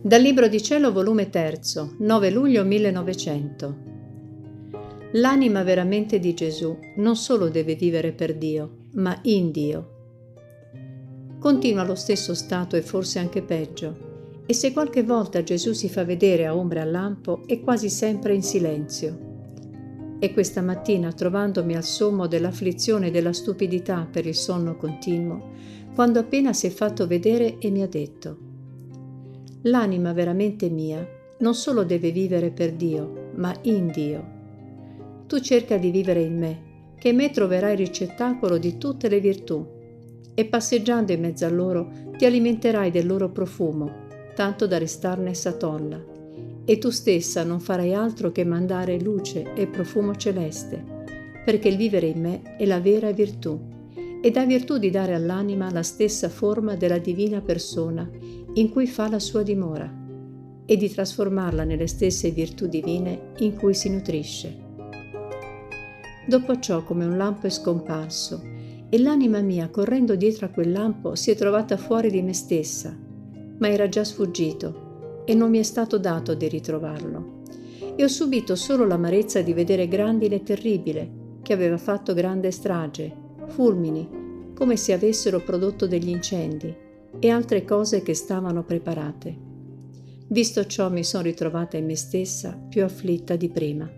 Dal Libro di Cielo, volume 3, 9 luglio 1900. L'anima veramente di Gesù non solo deve vivere per Dio, ma in Dio. Continua lo stesso stato e forse anche peggio, e se qualche volta Gesù si fa vedere a ombra al lampo, è quasi sempre in silenzio. E questa mattina, trovandomi al sommo dell'afflizione e della stupidità per il sonno continuo, quando appena si è fatto vedere e mi ha detto, L'anima veramente mia non solo deve vivere per Dio, ma in Dio. Tu cerca di vivere in me, che in me troverai il ricettacolo di tutte le virtù, e passeggiando in mezzo a loro ti alimenterai del loro profumo, tanto da restarne satolla e tu stessa non farai altro che mandare luce e profumo celeste, perché il vivere in me è la vera virtù, ed ha virtù di dare all'anima la stessa forma della divina persona in cui fa la sua dimora, e di trasformarla nelle stesse virtù divine in cui si nutrisce. Dopo ciò, come un lampo è scomparso, e l'anima mia, correndo dietro a quel lampo, si è trovata fuori di me stessa, ma era già sfuggito e non mi è stato dato di ritrovarlo. E ho subito solo l'amarezza di vedere grandine e terribile, che aveva fatto grande strage, fulmini, come se avessero prodotto degli incendi, e altre cose che stavano preparate. Visto ciò mi sono ritrovata in me stessa più afflitta di prima.